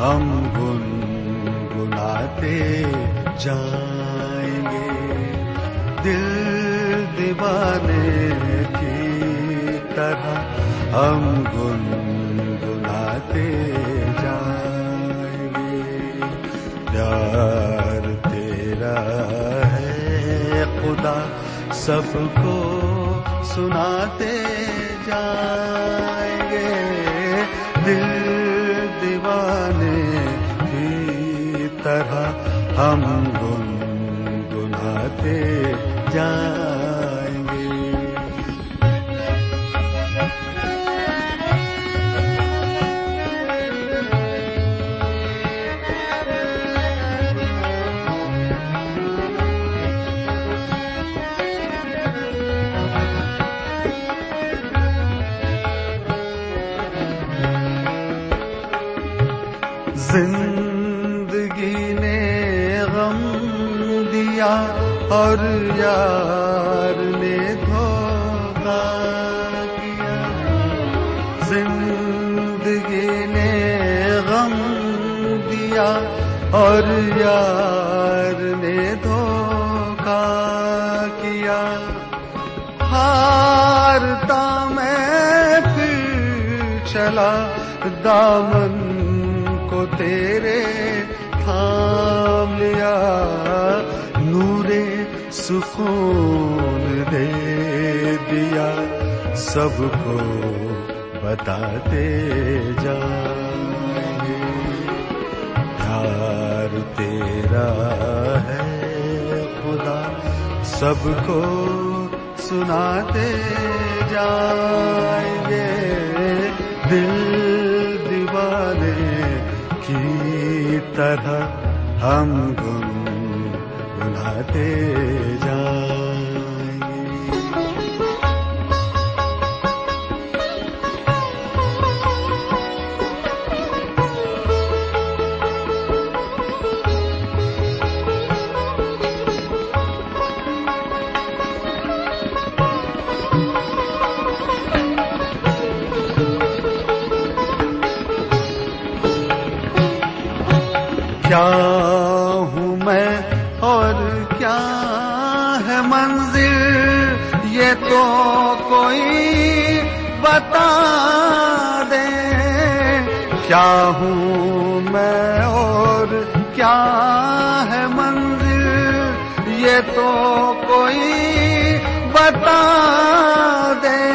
ہم گنگناتے جائیں گے۔ دل دیوانے کی طرح ہم گنگناتے جائیں گے۔ پیار تیرا ہے خدا، سب کو سناتے جائیں گے۔ دل طرح ہم گنگناتے جائیں دیا اور یار نے دھوکا کیا۔ زندگی نے غم دیا اور یار نے دھوکا کیا۔ ہارتا میں پھر چلا، دامن کو تیرے تھام لیا۔ سکون دے دیا، سب کو بتاتے جائیں۔ گے پیار تیرا ہے خدا، سب کو سناتے جائیں گے۔ دل دیوانے کی طرح ہم گناتے جائیں۔ گے کیا منزل یہ تو کوئی بتا دے۔ کیا ہوں میں اور کیا ہے منزل؟ یہ تو کوئی بتا دے۔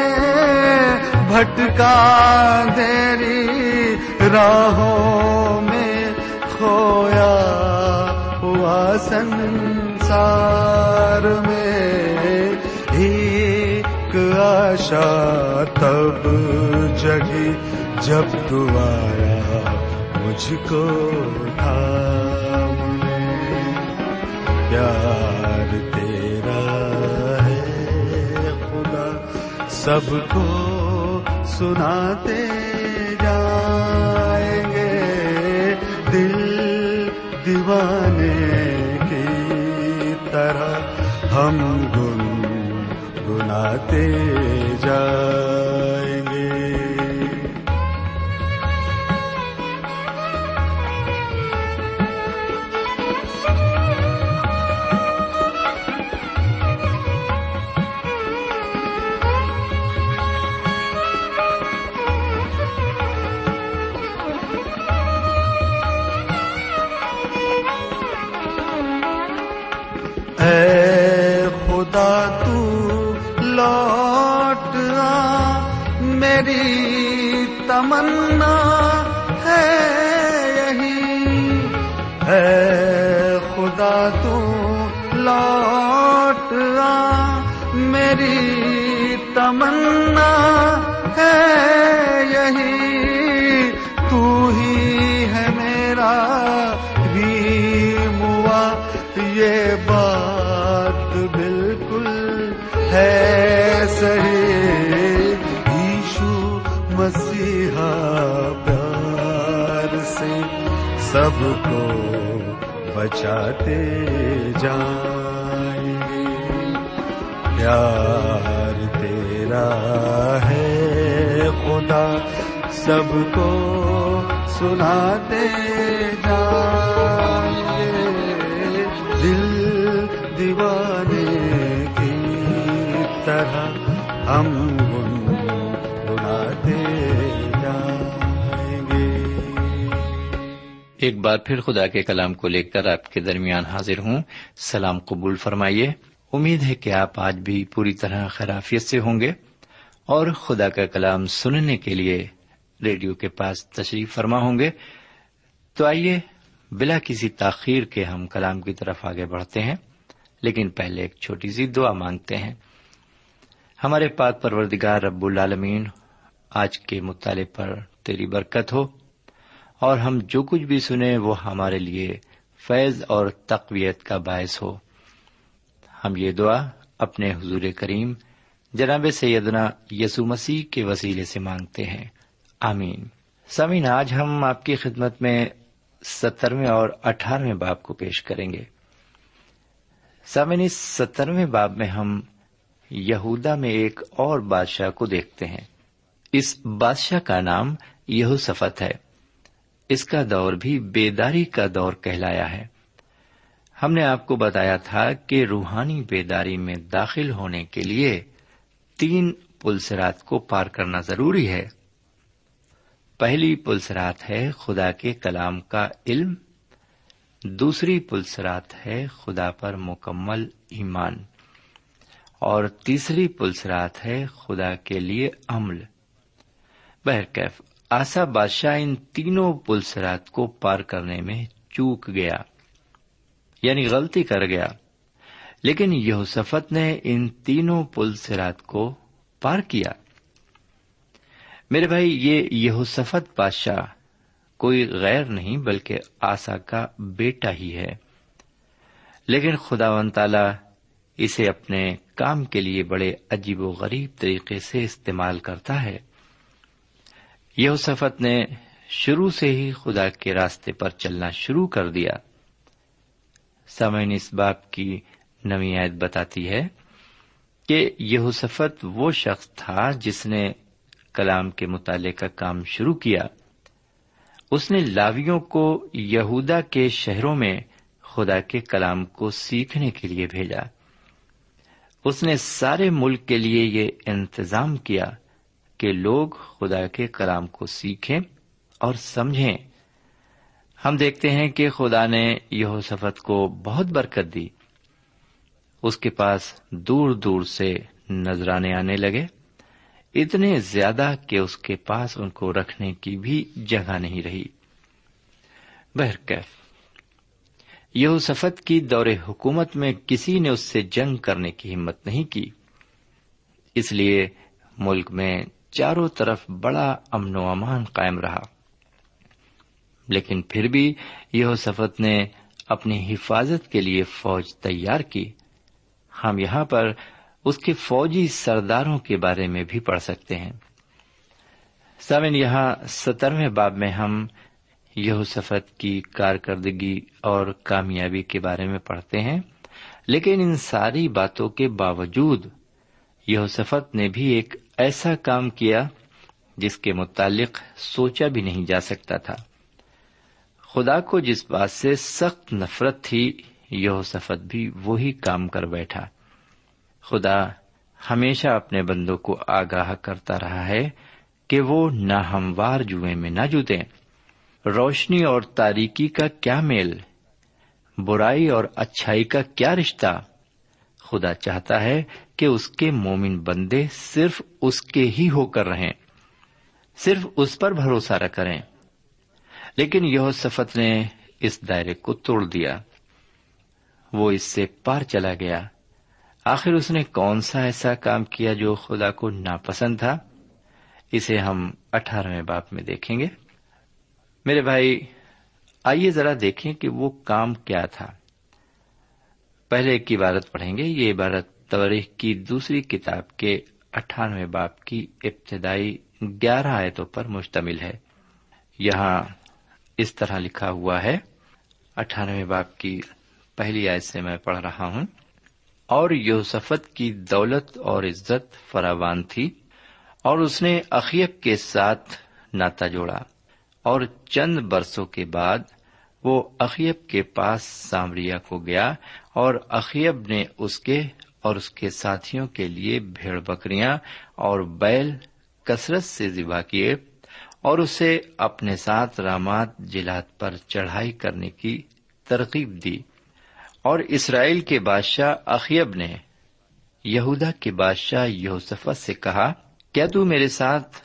بھٹکا دیری راہوں میں کھویا ہوا سنسار میں۔ ایک آشا تب جگی جب تو آیا مجھ کو تھامنے پیار تیرا ہے خدا، سب کو سناتے جائیں گے۔ دل دیوانے کی طرح ہم گن گناتے جائیں گے۔ اے میری تمنا ہے یہی۔ اے خدا تو لوٹ آ۔ میری تمنا ہے یہی۔ سب کو بچاتے جائیں گے پیار تیرا ہے خدا، سب کو سناتے جائیں گے دل دیوانے کی طرح ہم ایک بار پھر خدا کے کلام کو لے کر آپ کے درمیان حاضر ہوں۔ سلام قبول فرمائیے۔ امید ہے کہ آپ آج بھی پوری طرح خرافیت سے ہوں گے۔ اور خدا کا کلام سننے کے لیے ریڈیو کے پاس تشریف فرما ہوں گے۔ تو آئیے، بلا کسی تاخیر کے ہم کلام کی طرف آگے بڑھتے ہیں۔ لیکن پہلے ایک چھوٹی سی دعا مانگتے ہیں۔ ہمارے پاک پروردگار رب العالمین، آج کے مطالعے پر تیری برکت ہو۔ اور ہم جو کچھ بھی سنیں وہ ہمارے لیے فیض اور تقویت کا باعث ہو۔ ہم یہ دعا اپنے حضور کریم، جناب سیدنا یسو مسیح کے وسیلے سے مانگتے ہیں۔ آمین۔ سمین آج ہم آپ کی خدمت میں سترویں اور اٹھارہویں باب کو پیش کریں گے۔ سامن اس سترویں باب میں ہم یہودا میں ایک اور بادشاہ کو دیکھتے ہیں۔ اس بادشاہ کا نام یہو سفت ہے۔ اس کا دور بھی بیداری کا دور کہلایا ہے۔ ہم نے آپ کو بتایا تھا کہ روحانی بیداری میں داخل ہونے کے لیے تین پلسرات کو پار کرنا ضروری ہے۔ پہلی پلسرات ہے خدا کے کلام کا علم۔ دوسری پلسرات ہے خدا پر مکمل ایمان۔ اور تیسری پلسرات ہے خدا کے لیے عمل۔ بہرکیف آسا بادشاہ ان تینوں پلسرات کو پار کرنے میں چوک گیا یعنی غلطی کر گیا۔ لیکن یہوسفت نے ان تینوں پلسرات کو پار کیا۔ میرے بھائی، یہ یہوسفت بادشاہ کوئی غیر نہیں بلکہ آسا کا بیٹا ہی ہے۔ لیکن خدا ون تعالی اسے اپنے کام کے لیے بڑے عجیب و غریب طریقے سے استعمال کرتا ہے۔ یہوسفت نے شروع سے ہی خدا کے راستے پر چلنا شروع کر دیا۔ سمعین اس باپ کی نوی بتاتی ہے کہ یہوسفت وہ شخص تھا جس نے کلام کے مطالعے کا کام شروع کیا۔ اس نے لاویوں کو یہودا کے شہروں میں خدا کے کلام کو سیکھنے کے لیے بھیجا۔ اس نے سارے ملک کے لیے یہ انتظام کیا۔ کہ لوگ خدا کے کلام کو سیکھیں اور سمجھیں۔ ہم دیکھتے ہیں کہ خدا نے یہ سفت کو بہت برکت دی۔ اس کے پاس دور دور سے نذرانے آنے لگے۔ اتنے زیادہ کہ اس کے پاس ان کو رکھنے کی بھی جگہ نہیں رہی۔ بہرکیف۔ یہ سفت کی دور حکومت میں کسی نے اس سے جنگ کرنے کی ہمت نہیں کی۔ اس لیے ملک میں چاروں طرف بڑا امن و امان قائم رہا۔ لیکن پھر بھی یہ سفت نے اپنی حفاظت کے لیے فوج تیار کی۔ ہم یہاں پر اس کے فوجی سرداروں کے بارے میں بھی پڑھ سکتے ہیں۔ سمن یہاں سترویں باب میں ہم یہ سفت کی کارکردگی اور کامیابی کے بارے میں پڑھتے ہیں۔ لیکن ان ساری باتوں کے باوجود یہ سفت نے بھی ایک ایسا کام کیا جس کے متعلق سوچا بھی نہیں جا سکتا تھا۔ خدا کو جس بات سے سخت نفرت تھی یہ سفت بھی وہی کام کر بیٹھا۔ خدا ہمیشہ اپنے بندوں کو آگاہ کرتا رہا ہے کہ وہ نہ ہموار جوئیں میں نہ جوتے۔ روشنی اور تاریکی کا کیا میل؟ برائی اور اچھائی کا کیا رشتہ؟ خدا چاہتا ہے کہ اس کے مومن بندے صرف اس کے ہی ہو کر رہیں، صرف اس پر بھروسہ رکھ کریں۔ لیکن یہ سفت نے اس دائرے کو توڑ دیا۔ وہ اس سے پار چلا گیا۔ آخر اس نے کون سا ایسا کام کیا جو خدا کو ناپسند تھا؟ اسے ہم اٹھارہویں باپ میں دیکھیں گے۔ میرے بھائی، آئیے ذرا دیکھیں کہ وہ کام کیا تھا۔ پہلے ایک عبارت پڑھیں گے، یہ عبارت توریخ کی دوسری کتاب کے اٹھانوے باپ کی ابتدائی گیارہ آیتوں پر مشتمل ہے۔ یہاں اس طرح لکھا ہوا ہے۔ اٹھانوے باپ کی پہلی آیت سے میں پڑھ رہا ہوں۔ اور یوسفت کی دولت اور عزت فراوان تھی، اور اس نے اخیب کے ساتھ ناتا جوڑا، اور چند برسوں کے بعد وہ اخیب کے پاس سامریا کو گیا اور اخیب نے اس کے اور اس کے ساتھیوں کے لیے بھیڑ بکریاں اور بیل کثرت سے ذبح کیے اور اسے اپنے ساتھ رامات جلات پر چڑھائی کرنے کی ترغیب دی اور اسرائیل کے بادشاہ اخیب نے یہودا کے بادشاہ یوسفت سے کہا، کیا تو میرے ساتھ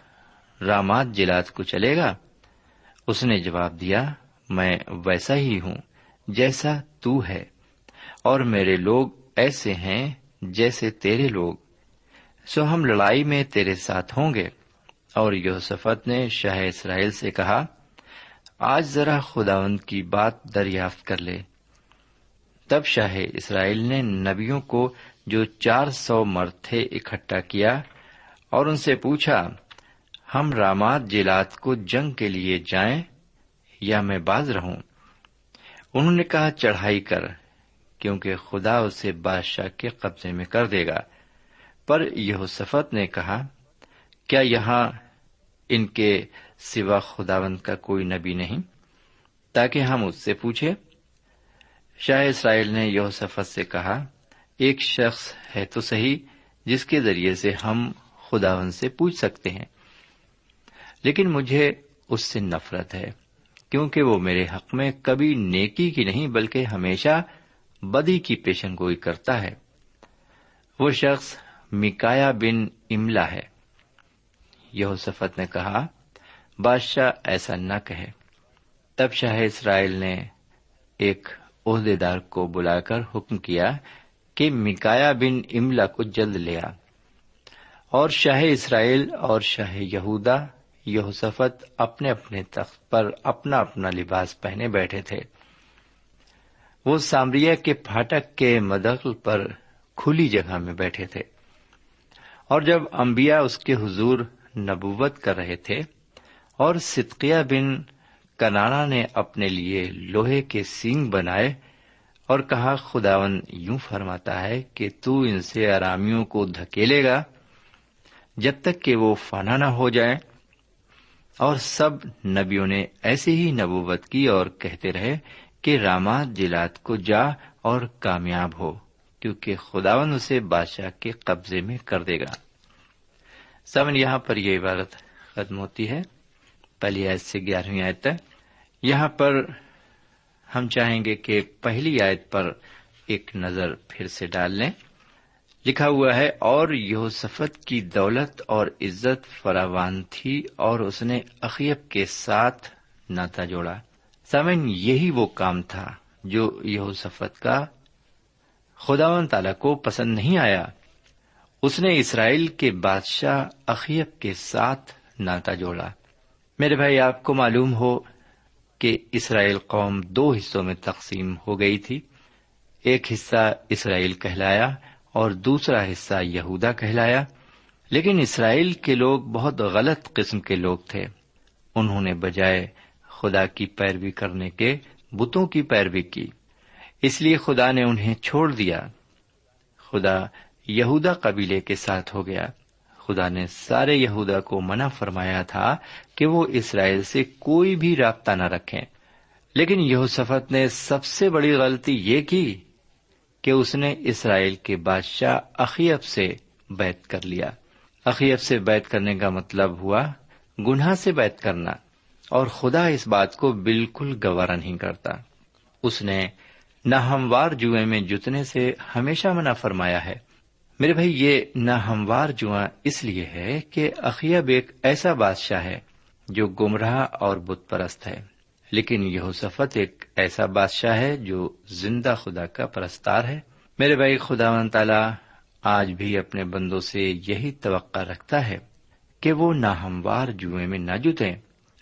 رامات جلات کو چلے گا؟ اس نے جواب دیا میں ویسا ہی ہوں جیسا تو ہے۔ اور میرے لوگ ایسے ہیں جیسے تیرے لوگ۔ سو ہم لڑائی میں تیرے ساتھ ہوں گے۔ اور یوسفت نے شاہ اسرائیل سے کہا، آج ذرا خداوند کی بات دریافت کر لے۔ تب شاہ اسرائیل نے نبیوں کو جو چار سو مرد تھے اکٹھا کیا اور ان سے پوچھا، ہم رامات جلات کو جنگ کے لیے جائیں؟ یا میں باز رہوں؟ انہوں نے کہا، چڑھائی کر، کیونکہ خدا اسے بادشاہ کے قبضے میں کر دے گا۔ پر یہ سفت نے کہا، کیا یہاں ان کے سوا خداوند کا کوئی نبی نہیں؟ تاکہ ہم اس سے پوچھے شاہ اسرائیل نے یہ سفت سے کہا، ایک شخص ہے تو صحیح، جس کے ذریعے سے ہم خداون سے پوچھ سکتے ہیں۔ لیکن مجھے اس سے نفرت ہے۔ کیونکہ وہ میرے حق میں کبھی نیکی کی نہیں بلکہ ہمیشہ بدی کی پیشن گوئی کرتا ہے۔ وہ شخص مکایا بن املا ہے۔ یہ سفت نے کہا، بادشاہ ایسا نہ کہے۔ تب شاہ اسرائیل نے ایک عہدے دار کو بلا کر حکم کیا کہ مکایا بن املا کو جلد لیا اور شاہ اسرائیل اور شاہ یہودا یہوسفت اپنے اپنے تخت پر اپنا اپنا لباس پہنے بیٹھے تھے۔ وہ سامریا کے پھاٹک کے مدخل پر کھلی جگہ میں بیٹھے تھے۔ اور جب امبیا اس کے حضور نبوت کر رہے تھے اور صدقیہ بن کنانا نے اپنے لیے لوہے کے سینگ بنائے اور کہا خداون یوں فرماتا ہے کہ تو ان سے آرامیوں کو دھکیلے گا جب تک کہ وہ فنا نہ ہو جائے اور سب نبیوں نے ایسے ہی نبوت کی اور کہتے رہے کہ رامات جلات کو جا اور کامیاب ہو، کیونکہ خداون اسے بادشاہ کے قبضے میں کر دے گا۔ سمن، یہاں پر یہ عبارت ختم ہوتی ہے۔ پہلی آیت سے گیارہویں آیت تک۔ یہاں پر ہم چاہیں گے کہ پہلی آیت پر ایک نظر پھر سے ڈال لیں۔ لکھا ہوا ہے، اور یوسفت کی دولت اور عزت فراوان تھی، اور اس نے اخیب کے ساتھ ناتا جوڑا۔ سمن یہی وہ کام تھا جو یہوسفت کا خدا و تعالی کو پسند نہیں آیا۔ اس نے اسرائیل کے بادشاہ اخیب کے ساتھ ناتا جوڑا۔ میرے بھائی، آپ کو معلوم ہو کہ اسرائیل قوم دو حصوں میں تقسیم ہو گئی تھی۔ ایک حصہ اسرائیل کہلایا اور دوسرا حصہ یہودا کہلایا، لیکن اسرائیل کے لوگ بہت غلط قسم کے لوگ تھے۔ انہوں نے بجائے خدا کی پیروی کرنے کے بتوں کی پیروی کی۔ اس لیے خدا نے انہیں چھوڑ دیا۔ خدا یہودا قبیلے کے ساتھ ہو گیا۔ خدا نے سارے یہودا کو منع فرمایا تھا کہ وہ اسرائیل سے کوئی بھی رابطہ نہ رکھیں۔ لیکن یہ سفت نے سب سے بڑی غلطی یہ کی کہ اس نے اسرائیل کے بادشاہ اخیب سے بیت کر لیا۔ اخیب سے بیت کرنے کا مطلب ہوا گناہ سے بیت کرنا اور خدا اس بات کو بالکل گوارا نہیں کرتا۔ اس نے نہ ہموار میں جتنے سے ہمیشہ منع فرمایا ہے۔ میرے بھائی، یہ نہ ہموار جواں اس لیے ہے کہ اخیب ایک ایسا بادشاہ ہے جو گمراہ اور بت پرست ہے۔ لیکن یہوسفت ایک ایسا بادشاہ ہے جو زندہ خدا کا پرستار ہے۔ میرے بھائی خدا و تعالی آج بھی اپنے بندوں سے یہی توقع رکھتا ہے کہ وہ نہ ہموار جوئے میں نہ جوتے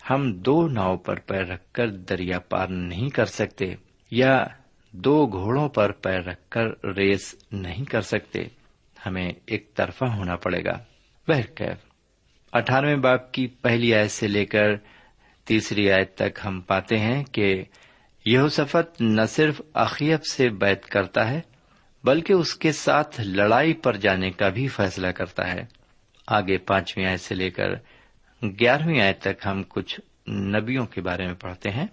ہم دو ناؤ پر پیر رکھ کر دریا پار نہیں کر سکتے یا دو گھوڑوں پر پیر رکھ کر ریس نہیں کر سکتے۔ ہمیں ایک طرفہ ہونا پڑے گا۔ بہرکیف اٹھارہویں باپ کی پہلی آیت سے لے کر تیسری آیت تک ہم پاتے ہیں کہ یہ سفت نہ صرف اخیب سے بیت کرتا ہے، بلکہ اس کے ساتھ لڑائی پر جانے کا بھی فیصلہ کرتا ہے۔ آگے پانچویں آیت سے لے کر گیارہویں آیت تک ہم کچھ نبیوں کے بارے میں پڑھتے ہیں۔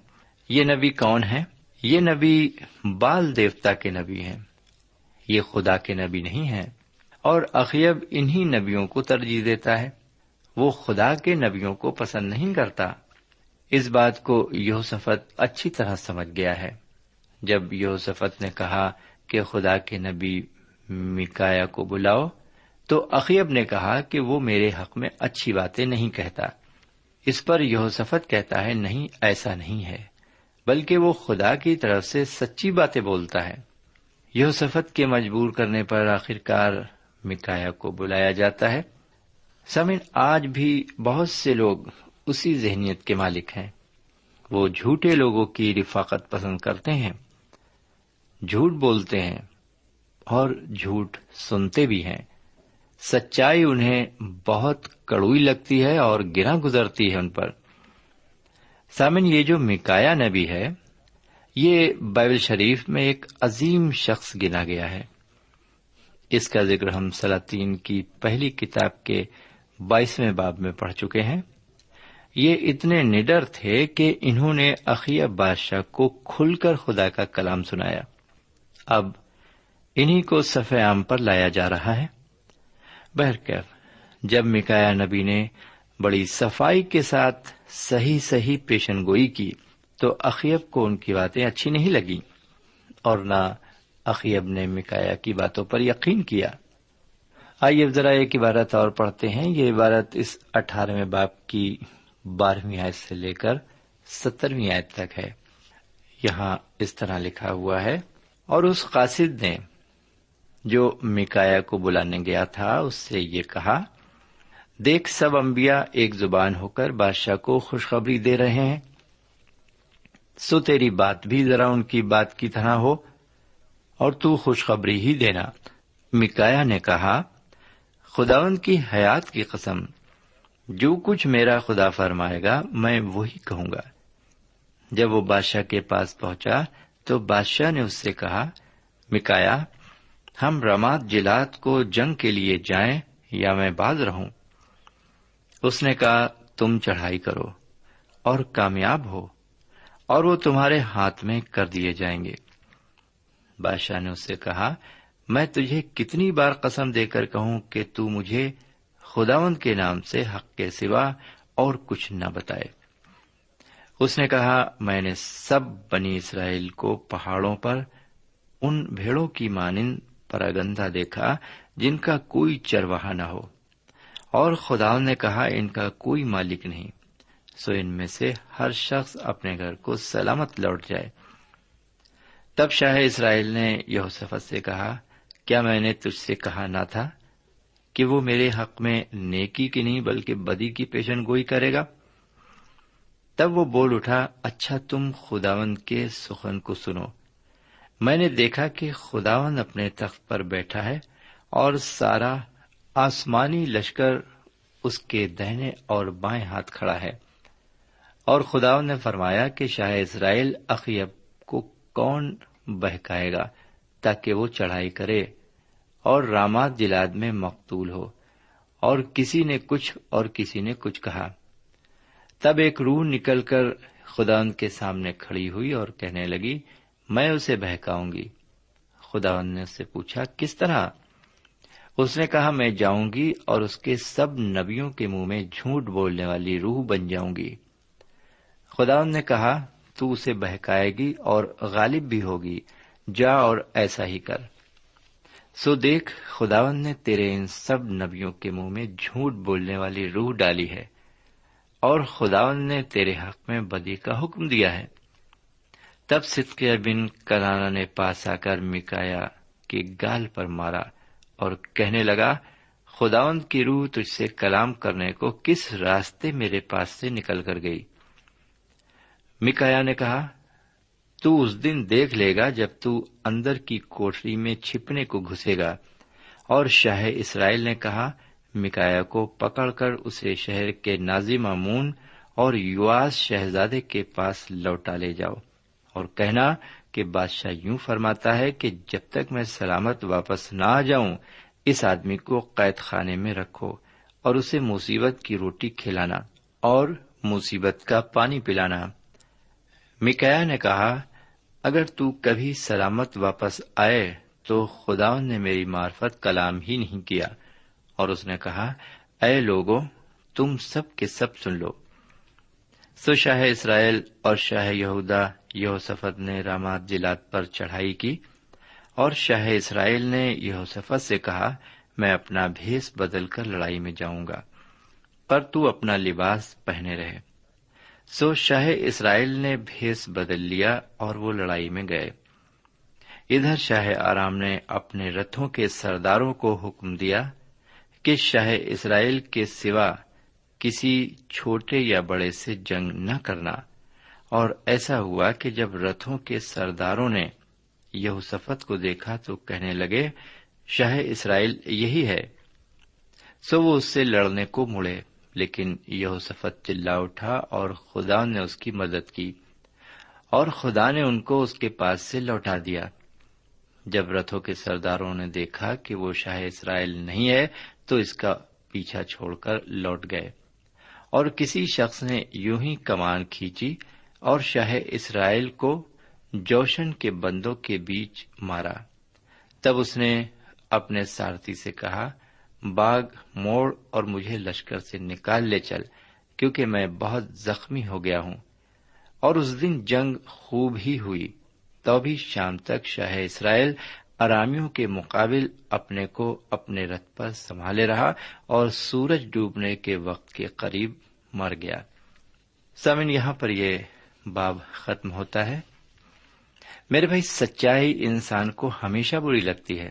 یہ نبی کون ہے یہ نبی بال دیوتا کے نبی ہیں۔ یہ خدا کے نبی نہیں ہیں۔ اور اخیب انہی نبیوں کو ترجیح دیتا ہے۔ وہ خدا کے نبیوں کو پسند نہیں کرتا۔ اس بات کو یوسفت اچھی طرح سمجھ گیا ہے۔ جب یوسفت نے کہا کہ خدا کے نبی مکایا کو بلاؤ، تو اخیب نے کہا کہ وہ میرے حق میں اچھی باتیں نہیں کہتا۔ اس پر یوسفت کہتا ہے، نہیں، ایسا نہیں ہے، بلکہ وہ خدا کی طرف سے سچی باتیں بولتا ہے۔ یوسفت کے مجبور کرنے پر آخرکار مکایا کو بلایا جاتا ہے۔ سمن، آج بھی بہت سے لوگ اسی ذہنیت کے مالک ہیں۔ وہ جھوٹے لوگوں کی رفاقت پسند کرتے ہیں، جھوٹ بولتے ہیں اور جھوٹ سنتے بھی ہیں۔ سچائی انہیں بہت کڑوئی لگتی ہے اور گرا گزرتی ہے ان پر۔ سامن، یہ جو مکایا نبی ہے، یہ بائبل شریف میں ایک عظیم شخص گنا گیا ہے۔ اس کا ذکر ہم سلاطین کی پہلی کتاب کے بائیسویں باب میں پڑھ چکے ہیں۔ یہ اتنے نڈر تھے کہ انہوں نے عقیہ بادشاہ کو کھل کر خدا کا کلام سنایا۔ اب انہی کو سفید عام پر لایا جا رہا ہے۔ بہرکیف جب مکایا نبی نے بڑی صفائی کے ساتھ صحیح صحیح پیشن گوئی کی، تو اخیب کو ان کی باتیں اچھی نہیں لگی اور نہ اخیب نے مکایا کی باتوں پر یقین کیا۔ آئیے ذرا ایک عبارت اور پڑھتے ہیں۔ یہ عبارت اس اٹھارہویں باپ کی بارہویں آیت سے لے کر سترویں آیت تک ہے۔ یہاں اس طرح لکھا ہوا ہے، اور اس قاصد نے جو مکایا کو بلانے گیا تھا، اس سے یہ کہا، دیکھ سب انبیاء ایک زبان ہو کر بادشاہ کو خوشخبری دے رہے ہیں۔ سو تیری بات بھی ذرا ان کی بات کی طرح ہو، اور تو خوشخبری ہی دینا۔ مکایا نے کہا خداون کی حیات کی قسم جو کچھ میرا خدا فرمائے گا، میں وہی کہوں گا۔ جب وہ بادشاہ کے پاس پہنچا، تو بادشاہ نے اس سے کہا مکایا ہم رمات جلات کو جنگ کے لیے جائیں یا میں باز رہوں؟ اس نے کہا، تم چڑھائی کرو اور کامیاب ہو اور وہ تمہارے ہاتھ میں کر دیے جائیں گے۔ بادشاہ نے اس سے کہا، میں تجھے کتنی بار قسم دے کر کہوں کہ تو مجھے خداون کے نام سے حق کے سوا اور کچھ نہ بتائے۔ اس نے کہا، میں نے سب بنی اسرائیل کو پہاڑوں پر، ان بھیڑوں کی مانند پراگندا دیکھا جن کا کوئی چرواہا نہ ہو۔ اور خدا نے کہا، ان کا کوئی مالک نہیں، سو ان میں سے ہر شخص اپنے گھر کو سلامت لوٹ جائے۔ تب شاہ اسرائیل نے یوسفت سے کہا، کیا میں نے تجھ سے کہا نہ تھا؟ کہ وہ میرے حق میں نیکی کی نہیں بلکہ بدی کی پیشن گوئی کرے گا؟ تب وہ بول اٹھا اچھا تم خداون کے سخن کو سنو۔ میں نے دیکھا کہ خداون اپنے تخت پر بیٹھا ہے اور سارا آسمانی لشکر اس کے دہنے اور بائیں ہاتھ کھڑا ہے۔ اور خداون نے فرمایا کہ شاہ اسرائیل اقیب کو کون بہکائے گا تاکہ وہ چڑھائی کرے۔ اور رامات جلاد میں مقتول ہو، اور کسی نے کچھ اور کسی نے کچھ کہا۔ تب ایک روح نکل کر خدا ان کے سامنے کھڑی ہوئی اور کہنے لگی، میں اسے بہکاؤں گی۔ خدا نے اس سے پوچھا، کس طرح؟ اس نے کہا، میں جاؤں گی اور اس کے سب نبیوں کے منہ میں جھوٹ بولنے والی روح بن جاؤں گی۔ خدا نے کہا، تو اسے بہکائے گی اور غالب بھی ہوگی، جا اور ایسا ہی کر۔ سو دیکھ خداون نے تیرے ان سب نبیوں کے منہ میں جھوٹ بولنے والی روح ڈالی ہے اور خداون نے تیرے حق میں بدی کا حکم دیا ہے۔ تب صدقیہ بن کرانا نے پاس آ کر مکایا کے گال پر مارا اور کہنے لگا خداون کی روح تجھ سے کلام کرنے کو کس راستے میرے پاس سے نکل کر گئی؟ مکایا نے کہا تو اس دن دیکھ لے گا جب تو اندر کی کوٹری میں چھپنے کو گھسے گا۔ اور شاہ اسرائیل نے کہا مکایا کو پکڑ کر اسے شہر کے نازی مامون اور یواز شہزادے کے پاس لوٹا لے جاؤ۔ اور کہنا کہ بادشاہ یوں فرماتا ہے کہ جب تک میں سلامت واپس نہ آ جاؤں، اس آدمی کو قید خانے میں رکھو اور اسے مصیبت کی روٹی کھلانا اور مصیبت کا پانی پلانا۔ مکیا نے کہا، اگر تو کبھی سلامت واپس آئے تو خدا نے میری معرفت کلام ہی نہیں کیا. اور اس نے کہا، اے لوگو تم سب کے سب سن لو. سو شاہ اسرائیل اور شاہ یہودا یہوسفت نے رامات جلات پر چڑھائی کی اور شاہ اسرائیل نے یہوسفت سے کہا، میں اپنا بھیس بدل کر لڑائی میں جاؤں گا، پر تو اپنا لباس پہنے رہے۔ سو شاہ اسرائیل نے بھیس بدل لیا اور وہ لڑائی میں گئے۔ ادھر شاہ آرام نے اپنے رتھوں کے سرداروں کو حکم دیا کہ شاہ اسرائیل کے سوا کسی چھوٹے یا بڑے سے جنگ نہ کرنا۔ اور ایسا ہوا کہ جب رتھوں کے سرداروں نے یہوسفت کو دیکھا تو کہنے لگے، شاہ اسرائیل یہی ہے۔ سو وہ اس سے لڑنے کو مڑے۔ لیکن یہوسفت چلا اٹھا اور خدا نے اس کی مدد کی اور خدا نے ان کو اس کے پاس سے لوٹا دیا۔ جب رتھوں کے سرداروں نے دیکھا کہ وہ شاہ اسرائیل نہیں ہے تو اس کا پیچھا چھوڑ کر لوٹ گئے۔ اور کسی شخص نے یوں ہی کمان کھینچی اور شاہ اسرائیل کو جوشن کے بندوں کے بیچ مارا۔ تب اس نے اپنے سارتھی سے کہا باغ، موڑ اور مجھے لشکر سے نکال لے چل، کیونکہ میں بہت زخمی ہو گیا ہوں۔ اور اس دن جنگ خوب ہی ہوئی۔ تو بھی شام تک شاہ اسرائیل ارامیوں کے مقابل اپنے کو اپنے رتھ پر سنبھالے رہا اور سورج ڈوبنے کے وقت کے قریب مر گیا۔ سمن یہاں پر یہ باب ختم ہوتا ہے۔ میرے بھائی، سچائی انسان کو ہمیشہ بری لگتی ہے۔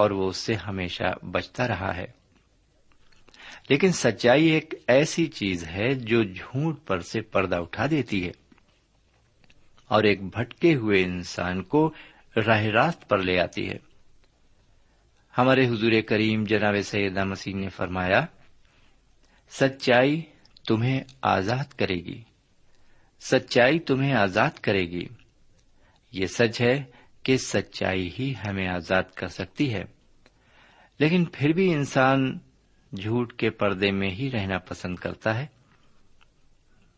اور وہ اس سے ہمیشہ بچتا رہا ہے۔ لیکن سچائی ایک ایسی چیز ہے جو جھوٹ پر سے پردہ اٹھا دیتی ہے اور ایک بھٹکے ہوئے انسان کو راہ راست پر لے آتی ہے۔ ہمارے حضور کریم جناب سیدہ مسیح نے فرمایا، سچائی تمہیں آزاد کرے گی۔ سچائی تمہیں آزاد کرے گی۔ یہ سچ ہے کہ سچائی ہی ہمیں آزاد کر سکتی ہے۔ لیکن پھر بھی انسان جھوٹ کے پردے میں ہی رہنا پسند کرتا ہے۔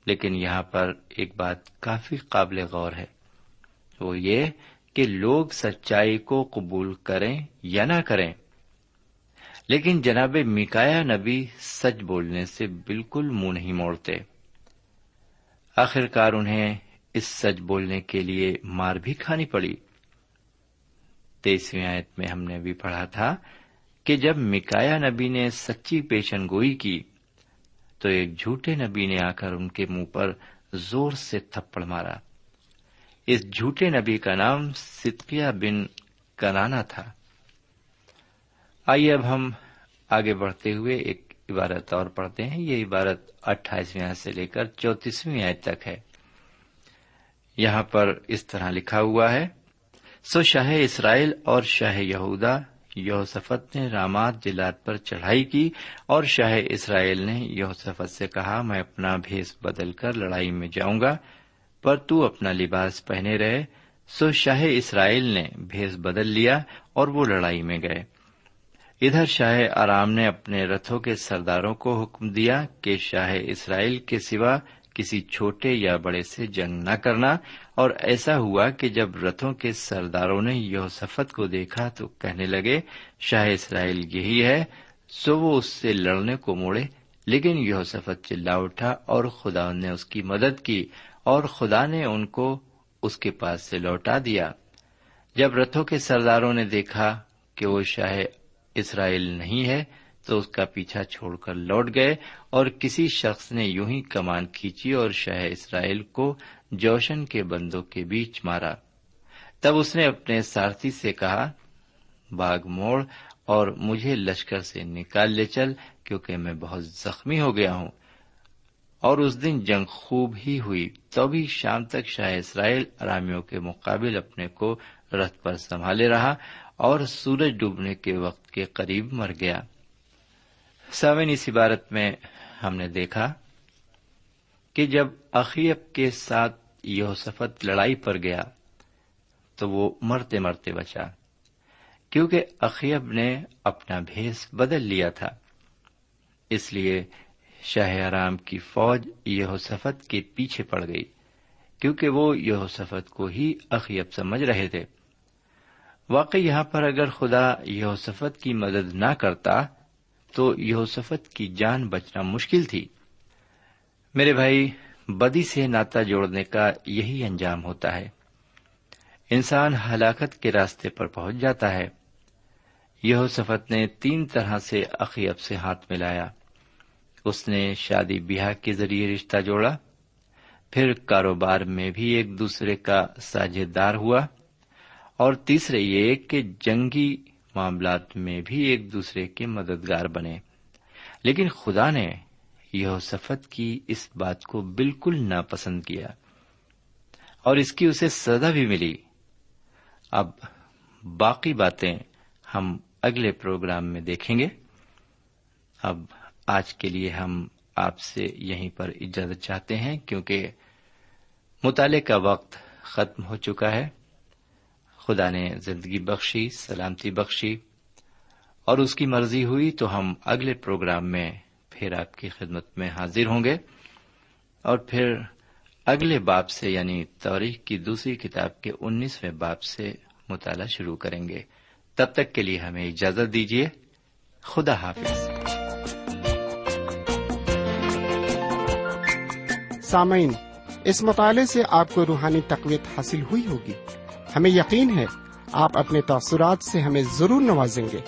لیکن یہاں پر ایک بات کافی قابل غور ہے۔ وہ یہ کہ لوگ سچائی کو قبول کریں یا نہ کریں۔ لیکن جناب مکایا نبی سچ بولنے سے بالکل منہ نہیں موڑتے۔ آخرکار انہیں اس سچ بولنے کے لیے مار بھی کھانی پڑی۔ تیسویں آیت میں ہم نے بھی پڑھا تھا کہ جب مکایا نبی نے سچی پیشن گوئی کی تو ایک جھوٹے نبی نے آ کر ان کے منہ پر زور سے تھپڑ مارا۔ اس جھوٹے نبی کا نام ستکیا بن کنانا تھا۔ آئیے اب ہم آگے بڑھتے ہوئے ایک عبارت اور پڑھتے ہیں۔ یہ عبارت اٹھائیسویں سے لے کر چوتیسویں آئے تک ہے۔ یہاں پر اس طرح لکھا ہوا ہے۔ سو شاہ اسرائیل اور شاہ یہودا، یوسفت نے رامات جلات پر چڑھائی کی اور شاہ اسرائیل نے یوسفت سے کہا، میں اپنا بھیس بدل کر لڑائی میں جاؤں گا، پر تو اپنا لباس پہنے رہے۔ سو شاہ اسرائیل نے بھیس بدل لیا اور وہ لڑائی میں گئے۔ ادھر شاہ آرام نے اپنے رتھوں کے سرداروں کو حکم دیا کہ شاہ اسرائیل کے سوا کسی چھوٹے یا بڑے سے جنگ نہ کرنا۔ اور ایسا ہوا کہ جب رتھوں کے سرداروں نے یوسفت کو دیکھا تو کہنے لگے، شاہ اسرائیل یہی ہے۔ سو وہ اس سے لڑنے کو موڑے۔ لیکن یوسفت چلا اٹھا اور خدا نے اس کی مدد کی اور خدا نے ان کو اس کے پاس سے لوٹا دیا۔ جب رتھوں کے سرداروں نے دیکھا کہ وہ شاہ اسرائیل نہیں ہے تو اس کا پیچھا چھوڑ کر لوٹ گئے اور کسی شخص نے یوں ہی کمان کھینچی اور شہ اسرائیل کو جوشن کے بندوں کے بیچ مارا۔ تب اس نے اپنے سارتھی سے کہا، باغ موڑ اور مجھے لشکر سے نکال لے چل، کیونکہ میں بہت زخمی ہو گیا ہوں۔ اور اس دن جنگ خوب ہی ہوئی۔ تو بھی شام تک شاہ اسرائیل ارامیوں کے مقابل اپنے کو رتھ پر سنبھالے رہا اور سورج ڈوبنے کے وقت کے قریب مر گیا۔ ساون اس عبارت میں ہم نے دیکھا کہ جب اخیب کے ساتھ یوسفت لڑائی پر گیا تو وہ مرتے مرتے بچا، کیونکہ اخیب نے اپنا بھیس بدل لیا تھا۔ اس لیے شاہ آرام کی فوج یہوسفت کے پیچھے پڑ گئی، کیونکہ وہ یہوسفت کو ہی اخیب سمجھ رہے تھے۔ واقعی یہاں پر اگر خدا یہوسفت کی مدد نہ کرتا تو یہوسفت کی جان بچنا مشکل تھی۔ میرے بھائی، بدی سے ناتا جوڑنے کا یہی انجام ہوتا ہے۔ انسان ہلاکت کے راستے پر پہنچ جاتا ہے۔ یہ سفت نے تین طرح سے عقیب سے ہاتھ ملایا۔ اس نے شادی بیاہ کے ذریعے رشتہ جوڑا۔ پھر کاروبار میں بھی ایک دوسرے کا ساجھیدار ہوا۔ اور تیسرے یہ کہ جنگی معاملات میں بھی ایک دوسرے کے مددگار بنے۔ لیکن خدا نے یہ سفت کی اس بات کو بالکل ناپسند کیا اور اس کی اسے سزا بھی ملی۔ اب باقی باتیں ہم اگلے پروگرام میں دیکھیں گے۔ اب آج کے لیے ہم آپ سے یہیں پر اجازت چاہتے ہیں کیونکہ مطالعے کا وقت ختم ہو چکا ہے۔ خدا نے زندگی بخشی، سلامتی بخشی، اور اس کی مرضی ہوئی تو ہم اگلے پروگرام میں پھر آپ کی خدمت میں حاضر ہوں گے۔ اور پھر اگلے باپ سے یعنی تاریخ کی دوسری کتاب کے انیسویں باپ سے مطالعہ شروع کریں گے۔ تب تک کے لیے ہمیں اجازت دیجیے۔ خدا حافظ۔ سامعین، اس مطالعے سے آپ کو روحانی تقویت حاصل ہوئی ہوگی۔ ہمیں یقین ہے، آپ اپنے تاثرات سے ہمیں ضرور نوازیں گے۔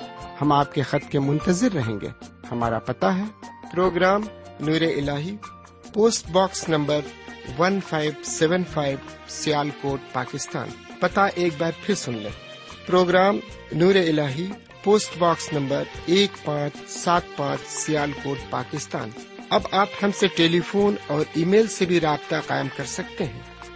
ہم آپ کے خط کے منتظر رہیں گے۔ ہمارا پتا ہے۔ Program Noor al post box number one five seven five Sialkot Pakistan. پتا ایک بار پھر سن لیں۔ پروگرام نور ال پوسٹ باکس نمبر ایک پانچ سات پانچ سیال کوٹ پاکستان۔ اب آپ ہم سے ٹیلی فون اور ای میل سے بھی رابطہ قائم کر سکتے ہیں۔